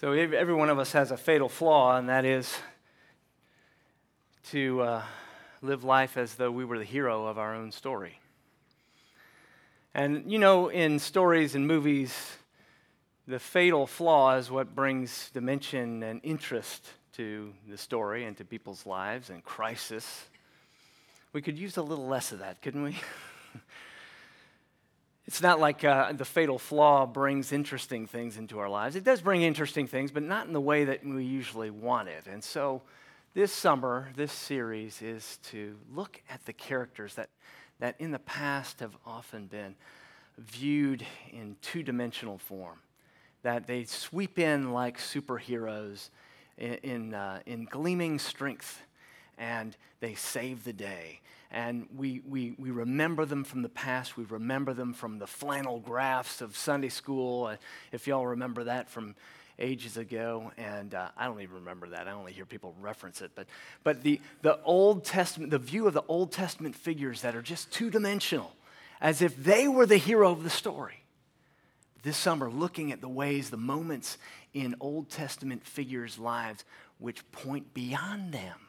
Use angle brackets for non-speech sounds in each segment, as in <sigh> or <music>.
So every one of us has a fatal flaw, and that is to uh, live life as though we were the hero of our own story. And you know, in stories and movies, the fatal flaw is what brings dimension and interest to the story and to people's lives and crisis. We could use a little less of that, couldn't we? <laughs> It's not like uh, the fatal flaw brings interesting things into our lives. It does bring interesting things, but not in the way that we usually want it. And so, this summer, this series is to look at the characters that, that in the past have often been viewed in two dimensional form, that they sweep in like superheroes in, in, uh, in gleaming strength and they save the day and we, we, we remember them from the past. We remember them from the flannel graphs of Sunday school, uh, if y'all remember that from ages ago. And uh, I don't even remember that. I only hear people reference it. But, but the, the Old Testament, the view of the Old Testament figures that are just two dimensional, as if they were the hero of the story. This summer, looking at the ways, the moments in Old Testament figures' lives which point beyond them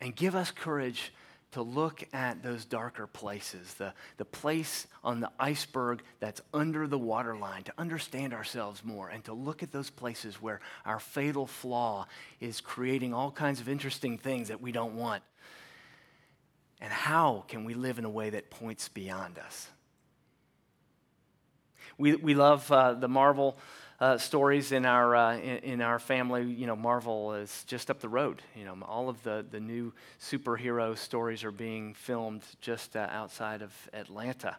and give us courage to look at those darker places, the, the place on the iceberg that's under the waterline, to understand ourselves more, and to look at those places where our fatal flaw is creating all kinds of interesting things that we don't want. And how can we live in a way that points beyond us? We, we love uh, the Marvel uh, stories in our, uh, in, in, our family. You know, Marvel is just up the road. You know, all of the, the new superhero stories are being filmed just uh, outside of Atlanta.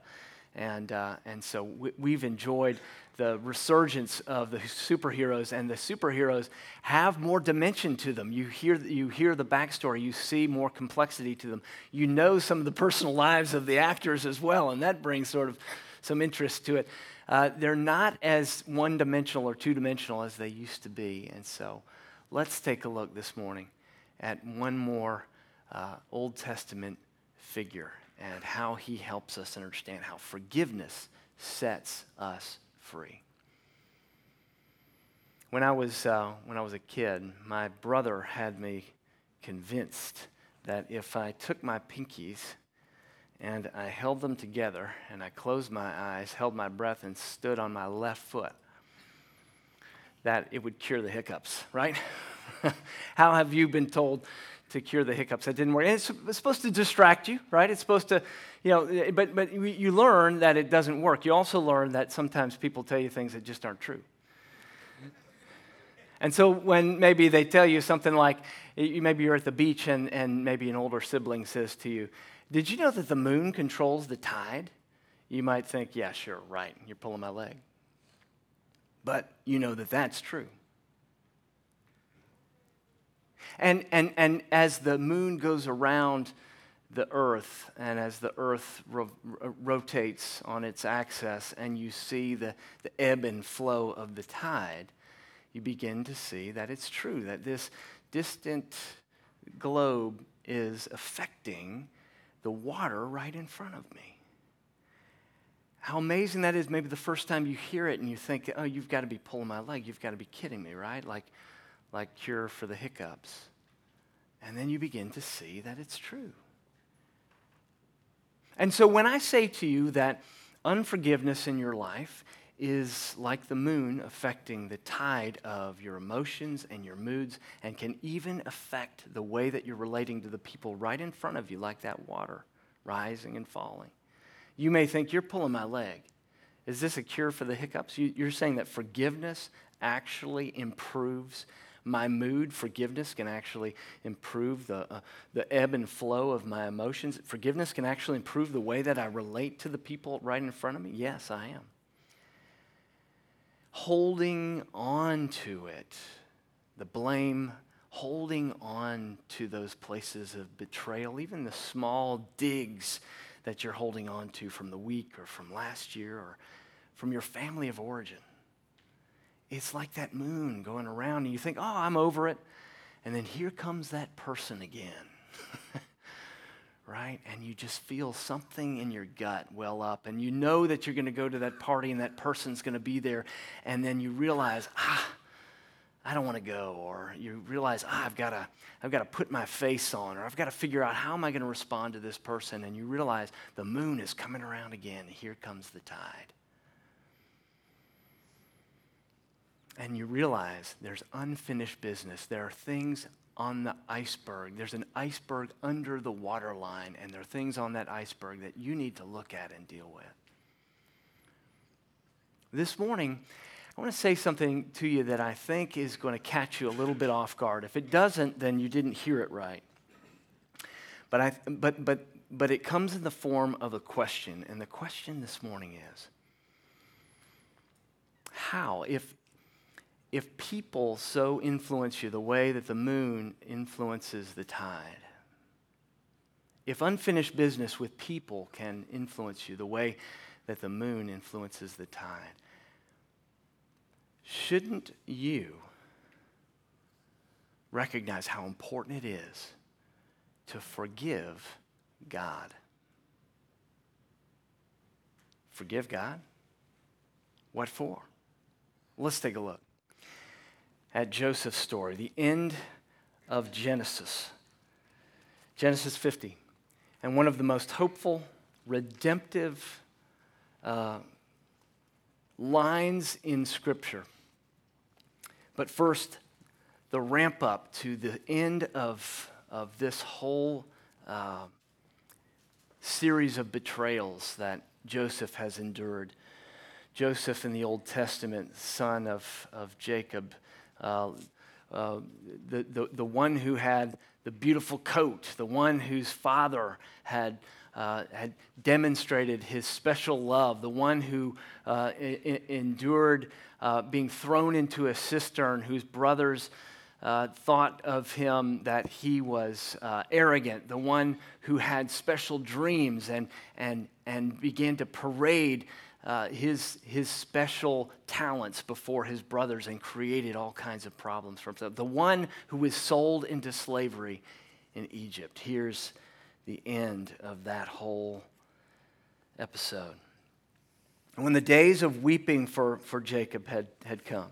And, uh, and so we, have enjoyed the resurgence of the superheroes, and the superheroes have more dimension to them. You hear, you hear the backstory, you see more complexity to them. You know some of the personal lives of the actors as well, and that brings sort of some interest to it uh, they're not as one dimensional or two dimensional as they used to be. And so let's take a look this morning at one more uh, Old Testament figure and how he helps us understand how forgiveness sets us free. When I was, uh, when I was a kid, my brother had me convinced that if I took my pinkies and I held them together and I closed my eyes, held my breath, and stood on my left foot, that it would cure the hiccups, right? <laughs> How have you been told to cure the hiccups? That didn't work. And it's, it's supposed to distract you, right? It's supposed to, you know, eh, but, but you learn that it doesn't work. You also learn that sometimes people tell you things that just aren't true. And so when maybe they tell you something like, eh, maybe you're at the beach and, and maybe an older sibling says to you, did you know that the moon controls the tide? You might think, yeah, sure, right. You're pulling my leg. But you know that that's true. And, and, and as the moon goes around the earth, and as the earth ro- uh, rotates on its axis, and you see the, the ebb and flow of the tide, you begin to see that it's true, that this distant globe is affecting the water right in front of me. How amazing that is. Maybe the first time you hear it and you think, oh, you've got to be pulling my leg. You've got to be kidding me, right? Like, like cure for the hiccups. And then you begin to see that it's true. And so when I say to you that unforgiveness in your life is like the moon affecting the tide of your emotions and your moods and can even affect the way that you're relating to the people right in front of you, like that water rising and falling. You may think, You're pulling my leg. Is this a cure for the hiccups? You're saying that forgiveness actually improves my mood. Forgiveness can actually improve the, uh, the ebb and flow of my emotions. Forgiveness can actually improve the way that I relate to the people right in front of me. Yes, I am holding on to it, the blame, holding on to those places of betrayal, even the small digs that you're holding on to from the week or from last year or from your family of origin. It's like that moon going around, and you think, oh, I'm over it. And then here comes that person again. <laughs> right? And you just feel something in your gut well up, and you know that you're going to go to that party and that person's going to be there, and then you realize, ah, I don't want to go, or you realize, ah, I've got to, I've got to put my face on, or I've got to figure out how am I going to respond to this person, and you realize the moon is coming around again, here comes the tide. And you realize there's unfinished business. There are things on the iceberg. There's an iceberg under the waterline, and there are things on that iceberg that you need to look at and deal with. This morning, I want to say something to you that I think is going to catch you a little bit off guard. If it doesn't, then you didn't hear it right. But, I, but, but, but it comes in the form of a question, and the question this morning is how, if, if people so influence you the way that the moon influences the tide, if unfinished business with people can influence you the way that the moon influences the tide, shouldn't you recognize how important it is to forgive God? Forgive God? What for? Let's take a look at Joseph's story, the end of Genesis. Genesis 50. And one of the most hopeful, redemptive uh, lines in Scripture. But first, the ramp up to the end of, of this whole uh, series of betrayals that Joseph has endured. Joseph in the Old Testament, son of, of Jacob, uh, uh, the, the, the one who had the beautiful coat, the one whose father had, uh, had demonstrated his special love, the one who uh, I- endured uh, being thrown into a cistern, whose brothers uh, thought of him that he was arrogant, the one who had special dreams and, and, and began to parade uh, his, his special talents before his brothers and created all kinds of problems for himself. The one who was sold into slavery in Egypt. Here's the end of that whole episode. When the days of weeping for, for Jacob had, had come,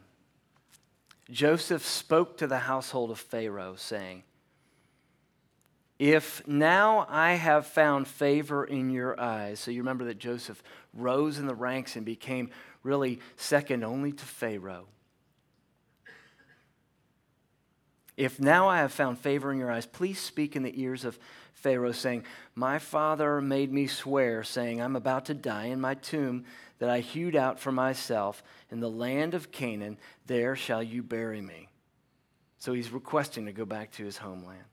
Joseph spoke to the household of Pharaoh, saying, if now I have found favor in your eyes, so you remember that Joseph rose in the ranks and became really second only to Pharaoh. If now I have found favor in your eyes, please speak in the ears of Pharaoh, saying, My father made me swear, saying, I'm about to die in my tomb that I hewed out for myself in the land of Canaan. There shall you bury me. So he's requesting to go back to his homeland.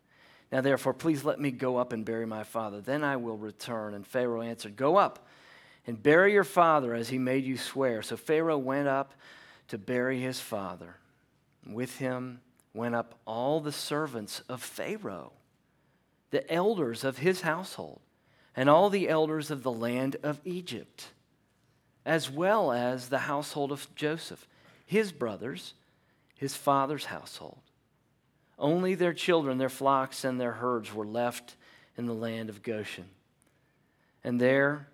Now, therefore, please let me go up and bury my father. Then I will return. And Pharaoh answered, Go up and bury your father as he made you swear. So Pharaoh went up to bury his father. With him went up all the servants of Pharaoh, the elders of his household, and all the elders of the land of Egypt, as well as the household of Joseph, his brothers, his father's household. Only their children, their flocks, and their herds were left in the land of Goshen. And there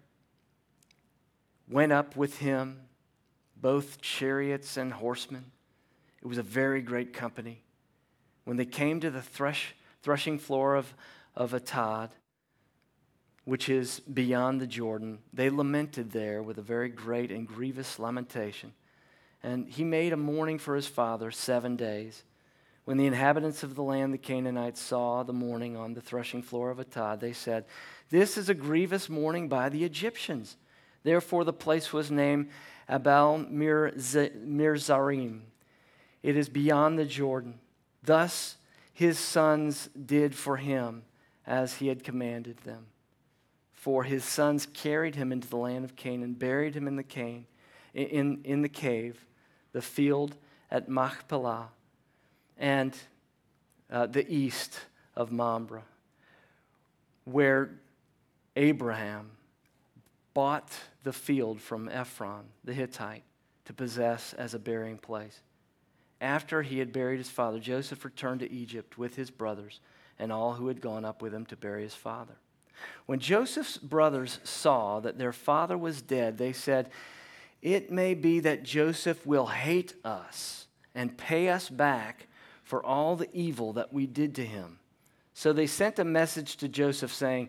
went up with him both chariots and horsemen. It was a very great company. When they came to the thresh, threshing floor of, of Atad, which is beyond the Jordan, they lamented there with a very great and grievous lamentation. And he made a mourning for his father seven days. When the inhabitants of the land, the Canaanites, saw the mourning on the threshing floor of Atad, they said, This is a grievous mourning by the Egyptians. Therefore, the place was named Abel Mizraim. It is beyond the Jordan. Thus, his sons did for him as he had commanded them. For his sons carried him into the land of Canaan, buried him in the, in, in the cave, the field at Machpelah and uh, the east of Mamre, where Abraham bought the field from Ephron the Hittite to possess as a burying place. After he had buried his father, Joseph returned to Egypt with his brothers and all who had gone up with him to bury his father. When Joseph's brothers saw that their father was dead, they said, It may be that Joseph will hate us and pay us back for all the evil that we did to him. So they sent a message to Joseph saying,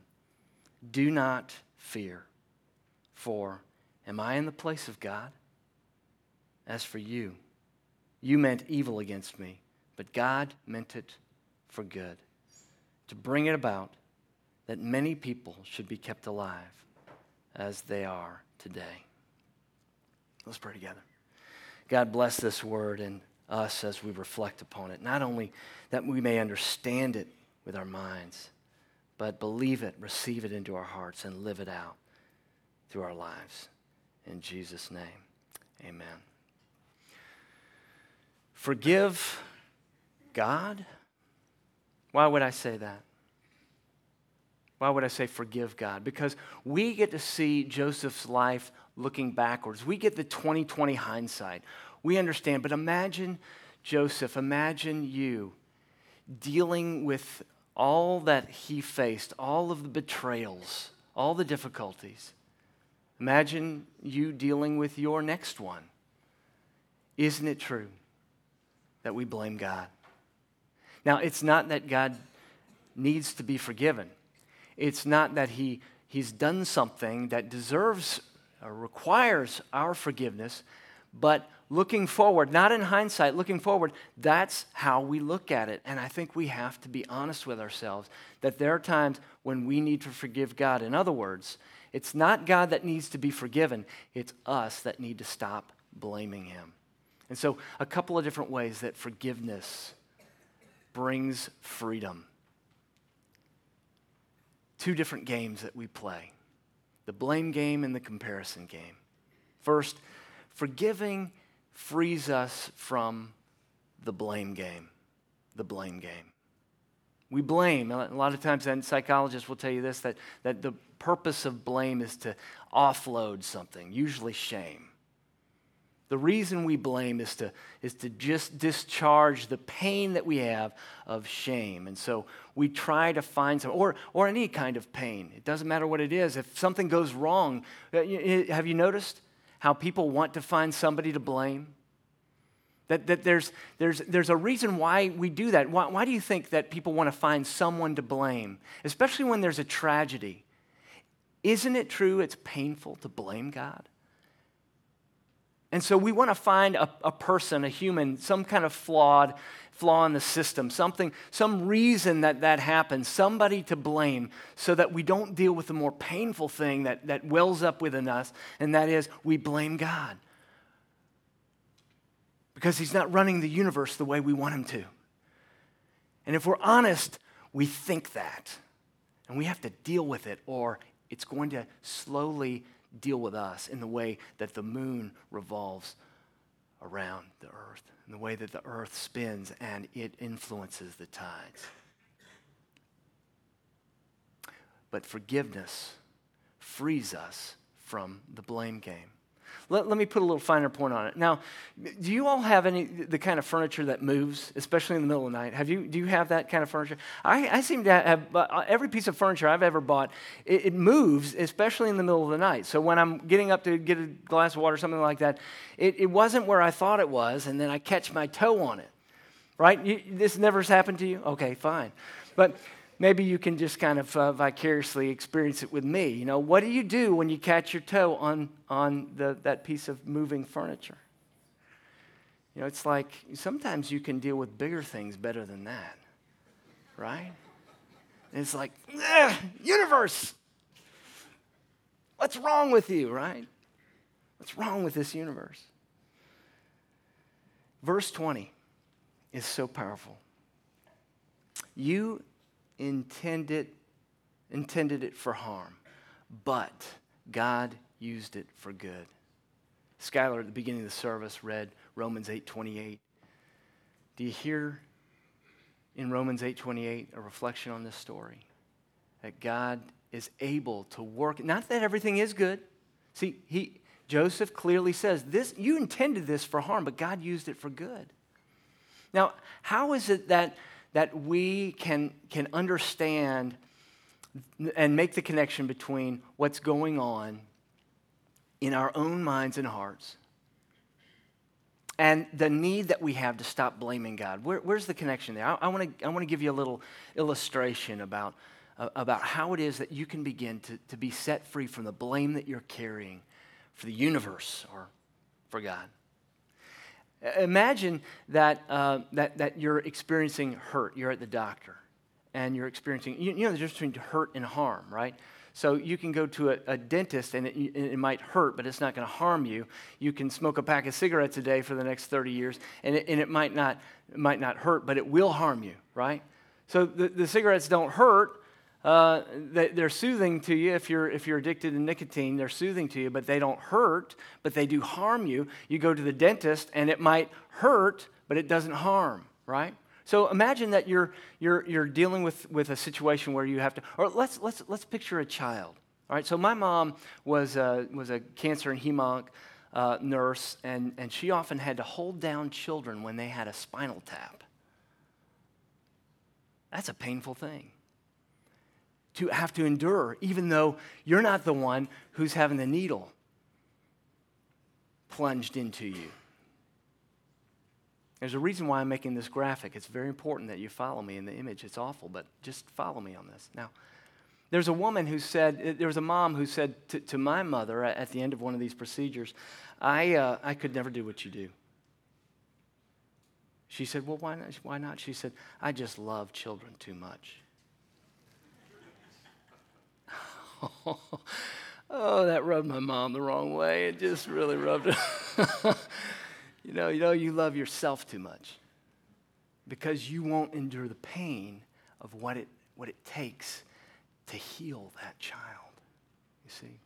Do not fear, for am I in the place of God? As for you, you meant evil against me, but God meant it for good, to bring it about that many people should be kept alive as they are today. Let's pray together. God bless this word and us as we reflect upon it. Not only that we may understand it with our minds, but believe it, receive it into our hearts, and live it out through our lives. In Jesus' name, amen. Forgive God? Why would I say that? Why would I say forgive God? Because we get to see Joseph's life looking backwards. We get the 2020 hindsight. We understand, but imagine Joseph, imagine you dealing with all that he faced, all of the betrayals, all the difficulties. Imagine you dealing with your next one. Isn't it true that we blame God? Now, it's not that God needs to be forgiven. It's not that he, he's done something that deserves or requires our forgiveness, but looking forward, not in hindsight, looking forward, that's how we look at it. And I think we have to be honest with ourselves that there are times when we need to forgive God. In other words, it's not God that needs to be forgiven, it's us that need to stop blaming Him. And so, a couple of different ways that forgiveness brings freedom two different games that we play the blame game and the comparison game. First, forgiving frees us from the blame game. The blame game. We blame. A lot of times, and psychologists will tell you this that, that the purpose of blame is to offload something, usually shame. The reason we blame is to, is to just discharge the pain that we have of shame. And so we try to find some, or, or any kind of pain. It doesn't matter what it is. If something goes wrong, uh, have you noticed how people want to find somebody to blame? That, that there's, there's, there's a reason why we do that. Why, why do you think that people want to find someone to blame, especially when there's a tragedy? Isn't it true it's painful to blame God? And so we want to find a, a, person, a human, some kind of flawed flaw in the system, something, some reason that that happens, somebody to blame, so that we don't deal with the more painful thing that, that wells up within us, and that is we blame God. Because he's not running the universe the way we want him to. And if we're honest, we think that. And we have to deal with it, or it's going to slowly deal with us in the way that the moon revolves around the earth, in the way that the earth spins and it influences the tides. But forgiveness frees us from the blame game. Let, let me put a little finer point on it. Now, do you all have any the kind of furniture that moves, especially in the middle of the night? Have you? Do you have that kind of furniture? I, I seem to have uh, every piece of furniture I've ever bought. It, it, moves, especially in the middle of the night. So when I'm getting up to get a glass of water, or something like that, it, it wasn't where I thought it was, and then I catch my toe on it. Right? You, this never has happened to you? Okay, fine. But maybe you can just kind of uh, vicariously experience it with me. You know, what do you do when you catch your toe on, on the, that piece of moving furniture? You know, it's like sometimes you can deal with bigger things better than that, right? And it's like, universe, what's wrong with you, right? What's wrong with this universe? Verse 20 is so powerful. You intended, intended it for harm, but God used it for good. Skylar at the beginning of the service read Romans 8:28. Do you hear in Romans 8:28 a reflection on this story? That God is able to work not that everything is good. See, he Joseph clearly says, this you intended this for harm, but God used it for good. Now, how is it that that we can can understand and make the connection between what's going on in our own minds and hearts and the need that we have to stop blaming God. Where, where's the connection there? I, want to I wanna give you a little illustration about, uh, about how it is that you can begin to, to be set free from the blame that you're carrying for the universe or for God. Imagine that, uh, that, that you're experiencing hurt. You're at the doctor and you're experiencing, you, you know the difference between hurt and harm, right? So you can go to a, a dentist and it, it, might hurt, but it's not going to harm you. You can smoke a pack of cigarettes a day for the next 30 years and it, and it might, not, it might not hurt, but it will harm you, right? So the, the cigarettes don't hurt. Uh, they, are soothing to you if you're, if you're addicted to nicotine. They're soothing to you, but they don't hurt, but they do harm you. You go to the dentist and it might hurt, but it doesn't harm, right? So imagine that you're, you're, you're dealing with, with a situation where you have to, or let's, let's, let's picture a child. All right, so my mom was a, was a cancer and hemonc uh, nurse, and, and she often had to hold down children when they had a spinal tap. That's a painful thing to have to endure, even though you're not the one who's having the needle plunged into you. There's a reason why I'm making this graphic. It's very important that you follow me in the image. It's awful, but just follow me on this. Now, there's a woman who said, uh, there was a mom who said to, to my mother at the end of one of these procedures, I, uh, I could never do what you do. She said, Well, why not? why not? She said, I just love children too much. <laughs> oh, that rubbed my mom the wrong way. It just really rubbed her. <laughs> You know, you know, you love yourself too much because you won't endure the pain of what it, what it takes to heal that child. You see?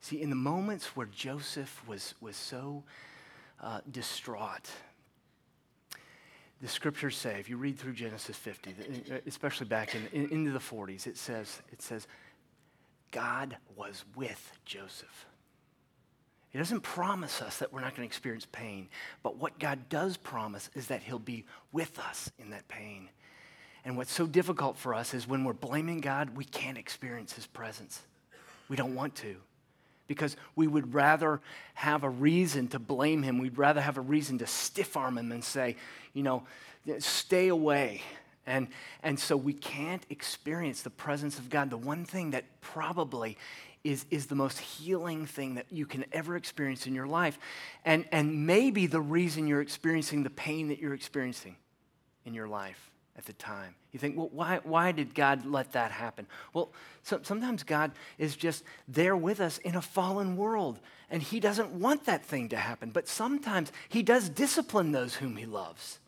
See, in the moments where Joseph was, was so uh, distraught, the scriptures say, if you read through Genesis 50, uh, especially back in, in, into the 40s, it says, it says, God was with Joseph. He doesn't promise us that we're not going to experience pain, but what God does promise is that He'll be with us in that pain. And what's so difficult for us is when we're blaming God, we can't experience His presence. We don't want to because we would rather have a reason to blame Him. We'd rather have a reason to stiff arm Him and say, you know, stay away. And, and so we can't experience the presence of God. The one thing that probably is, is the most healing thing that you can ever experience in your life. And, and maybe the reason you're experiencing the pain that you're experiencing in your life at the time. You think, well, why, why did God let that happen? Well, so, sometimes God is just there with us in a fallen world, and He doesn't want that thing to happen. But sometimes He does discipline those whom He loves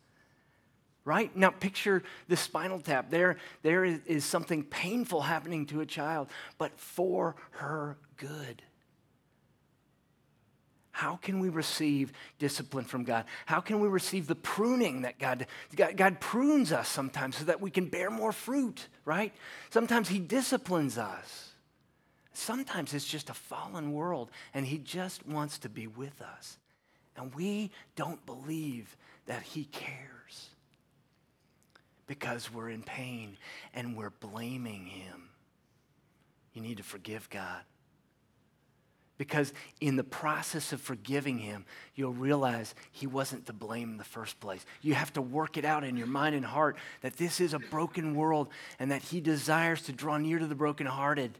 right? Now picture the spinal tap. There, there is, is something painful happening to a child, but for her good. How can we receive discipline from God? How can we receive the pruning that God, God, God prunes us sometimes so that we can bear more fruit, right? Sometimes He disciplines us. Sometimes it's just a fallen world and He just wants to be with us. And we don't believe that He cares because we're in pain and we're blaming Him. You need to forgive God. Because in the process of forgiving him, you'll realize he wasn't to blame in the first place. You have to work it out in your mind and heart that this is a broken world and that he desires to draw near to the brokenhearted.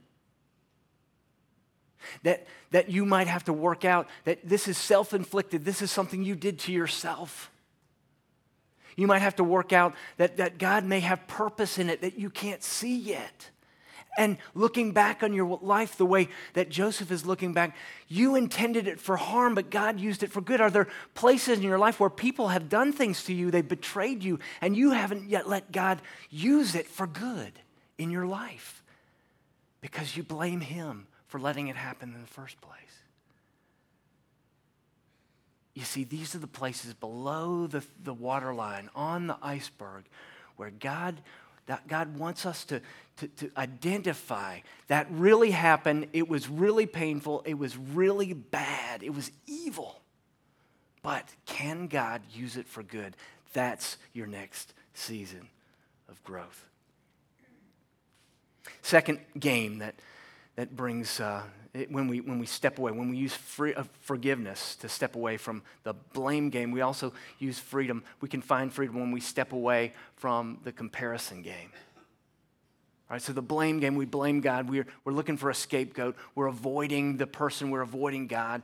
That, that you might have to work out that this is self inflicted, this is something you did to yourself. You might have to work out that, that God may have purpose in it that you can't see yet. And looking back on your life the way that Joseph is looking back, you intended it for harm, but God used it for good. Are there places in your life where people have done things to you, they betrayed you, and you haven't yet let God use it for good in your life? because you blame him for letting it happen in the first place. You see, these are the places below the, the waterline on the iceberg where God, that God wants us to, to, to identify that really happened. It was really painful. It was really bad. It was evil. But can God use it for good? That's your next season of growth. Second game that, that brings, uh, when, we, when we step away, when we use free, uh, forgiveness to step away from the blame game, we also use freedom. We can find freedom when we step away from the comparison game. All right, so the blame game, we blame God. We're, we're looking for a scapegoat. We're avoiding the person, we're avoiding God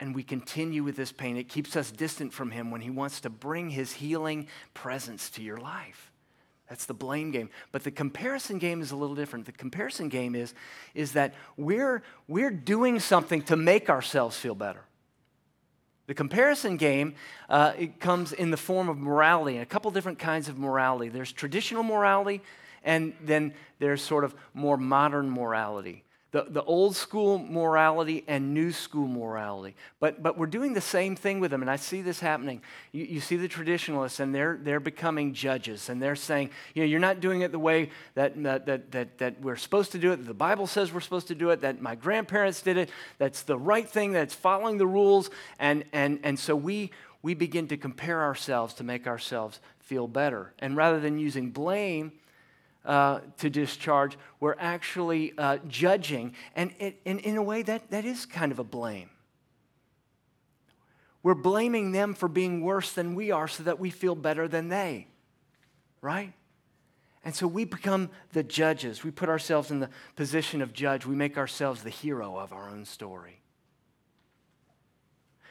and we continue with this pain, it keeps us distant from Him when He wants to bring His healing presence to your life. That's the blame game. But the comparison game is a little different. The comparison game is, is that we're, we're doing something to make ourselves feel better. The comparison game uh, it comes in the form of morality, and a couple different kinds of morality. There's traditional morality, and then there's sort of more modern morality the, the old school morality and new school morality. But, but we're doing the same thing with them, and I see this happening. You, you see the traditionalists, and they're, they're becoming judges, and they're saying, you know, you're not doing it the way that, that, that, that, that we're supposed to do it, that the Bible says we're supposed to do it, that my grandparents did it, that's the right thing, that's following the rules. And, and, and so we, we begin to compare ourselves to make ourselves feel better. And rather than using blame, uh, to discharge, we're actually uh, judging. And, it, and in a way, that, that is kind of a blame. We're blaming them for being worse than we are so that we feel better than they, right? And so we become the judges. We put ourselves in the position of judge. We make ourselves the hero of our own story.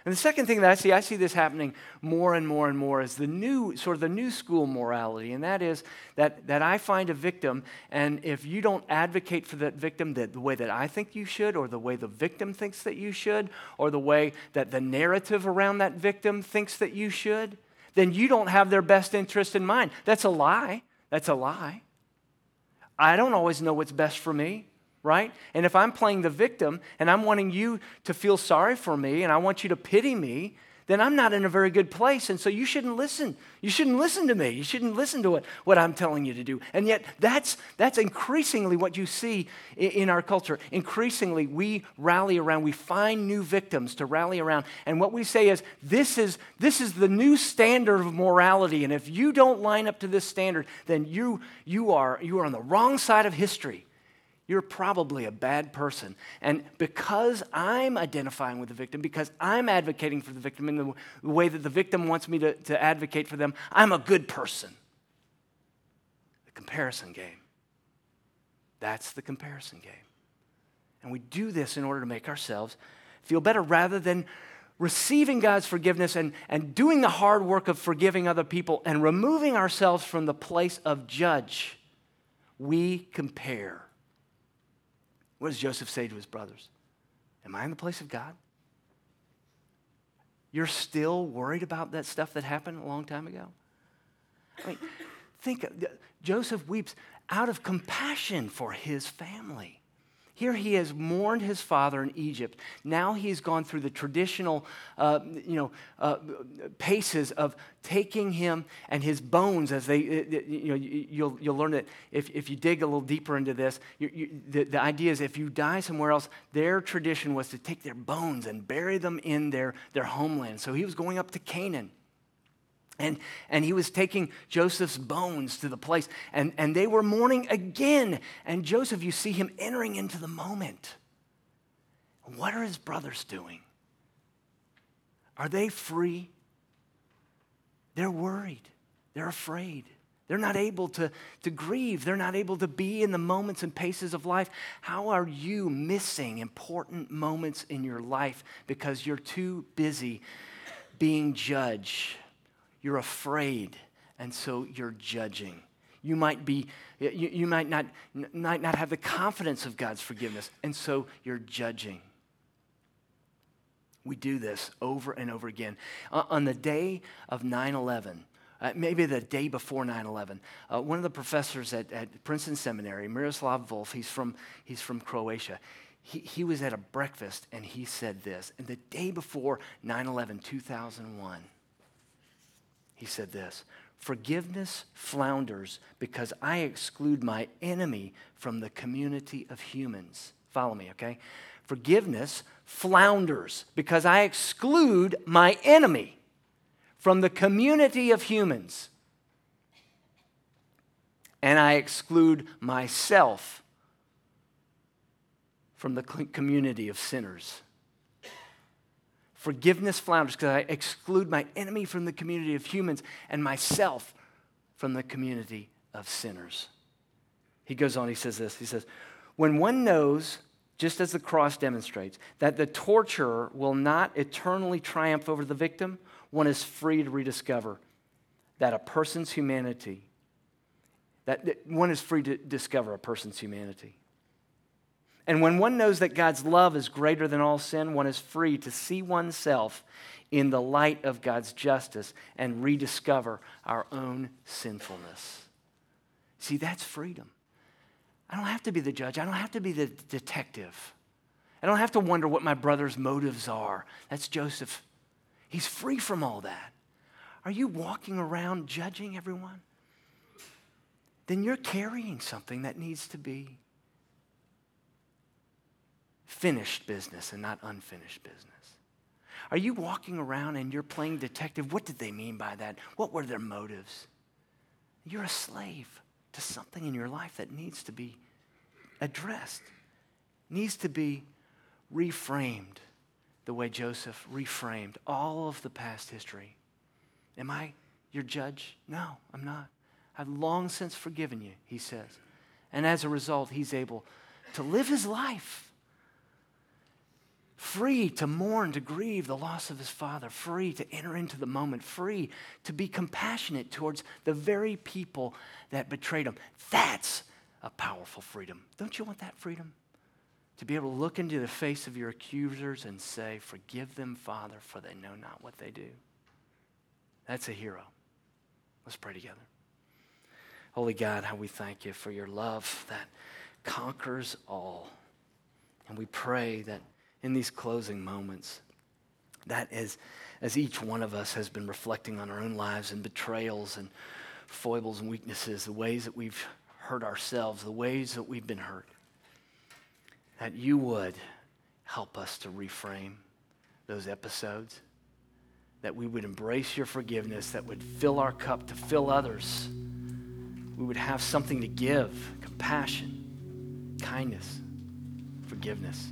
And the second thing that I see, I see this happening more and more and more is the new, sort of the new school morality. And that is that, that I find a victim, and if you don't advocate for that victim the, the way that I think you should, or the way the victim thinks that you should, or the way that the narrative around that victim thinks that you should, then you don't have their best interest in mind. That's a lie. That's a lie. I don't always know what's best for me right? And if I'm playing the victim and I'm wanting you to feel sorry for me and I want you to pity me, then I'm not in a very good place. And so you shouldn't listen. You shouldn't listen to me. You shouldn't listen to what, what I'm telling you to do. And yet, that's, that's increasingly what you see in, in our culture. Increasingly, we rally around, we find new victims to rally around. And what we say is this, is, this is the new standard of morality. And if you don't line up to this standard, then you, you, are, you are on the wrong side of history you're probably a bad person. And because I'm identifying with the victim, because I'm advocating for the victim in the way that the victim wants me to, to advocate for them, I'm a good person. The comparison game. That's the comparison game. And we do this in order to make ourselves feel better rather than receiving God's forgiveness and, and doing the hard work of forgiving other people and removing ourselves from the place of judge. We compare. What does Joseph say to his brothers? Am I in the place of God? You're still worried about that stuff that happened a long time ago? I mean, think, Joseph weeps out of compassion for his family. Here he has mourned his father in Egypt. Now he's gone through the traditional, uh, you know, uh, paces of taking him and his bones as they, you know, you'll, you'll learn that if, if you dig a little deeper into this, you, you, the, the idea is if you die somewhere else, their tradition was to take their bones and bury them in their, their homeland. So he was going up to Canaan. And, and he was taking Joseph's bones to the place, and, and they were mourning again. And Joseph, you see him entering into the moment. What are his brothers doing? Are they free? They're worried. They're afraid. They're not able to, to grieve. They're not able to be in the moments and paces of life. How are you missing important moments in your life because you're too busy being judged? You're afraid, and so you're judging. You might be, you, you might not, might not have the confidence of God's forgiveness, and so you're judging. We do this over and over again. on the day of 9 11, uh, maybe the day before 9 11. Uh, one of the professors at, at Princeton Seminary, Miroslav Volf, he's from, he's from Croatia. He, he was at a breakfast and he said this. And the day before 9 11, 2001, he said this Forgiveness flounders because I exclude my enemy from the community of humans. Follow me, okay? Forgiveness flounders because I exclude my enemy from the community of humans. And I exclude myself from the community of sinners. Forgiveness flounders because I exclude my enemy from the community of humans and myself from the community of sinners. He goes on, he says this. He says, When one knows, just as the cross demonstrates, that the torturer will not eternally triumph over the victim, one is free to rediscover that a person's humanity, that one is free to discover a person's humanity. And when one knows that God's love is greater than all sin, one is free to see oneself in the light of God's justice and rediscover our own sinfulness. See, that's freedom. I don't have to be the judge, I don't have to be the detective. I don't have to wonder what my brother's motives are. That's Joseph. He's free from all that. Are you walking around judging everyone? Then you're carrying something that needs to be finished business and not unfinished business? Are you walking around and you're playing detective? What did they mean by that? What were their motives? You're a slave to something in your life that needs to be addressed, needs to be reframed the way Joseph reframed all of the past history. Am I your judge? No, I'm not. I've long since forgiven you, he says. And as a result, he's able to live his life free to mourn, to grieve the loss of his father, free to enter into the moment, free to be compassionate towards the very people that betrayed him. That's a powerful freedom. Don't you want that freedom? To be able to look into the face of your accusers and say, Forgive them, Father, for they know not what they do. That's a hero. Let's pray together. Holy God, how we thank you for your love that conquers all. And we pray that in these closing moments. That is, as each one of us has been reflecting on our own lives and betrayals and foibles and weaknesses, the ways that we've hurt ourselves, the ways that we've been hurt, that you would help us to reframe those episodes, that we would embrace your forgiveness, that would fill our cup to fill others. We would have something to give compassion, kindness, forgiveness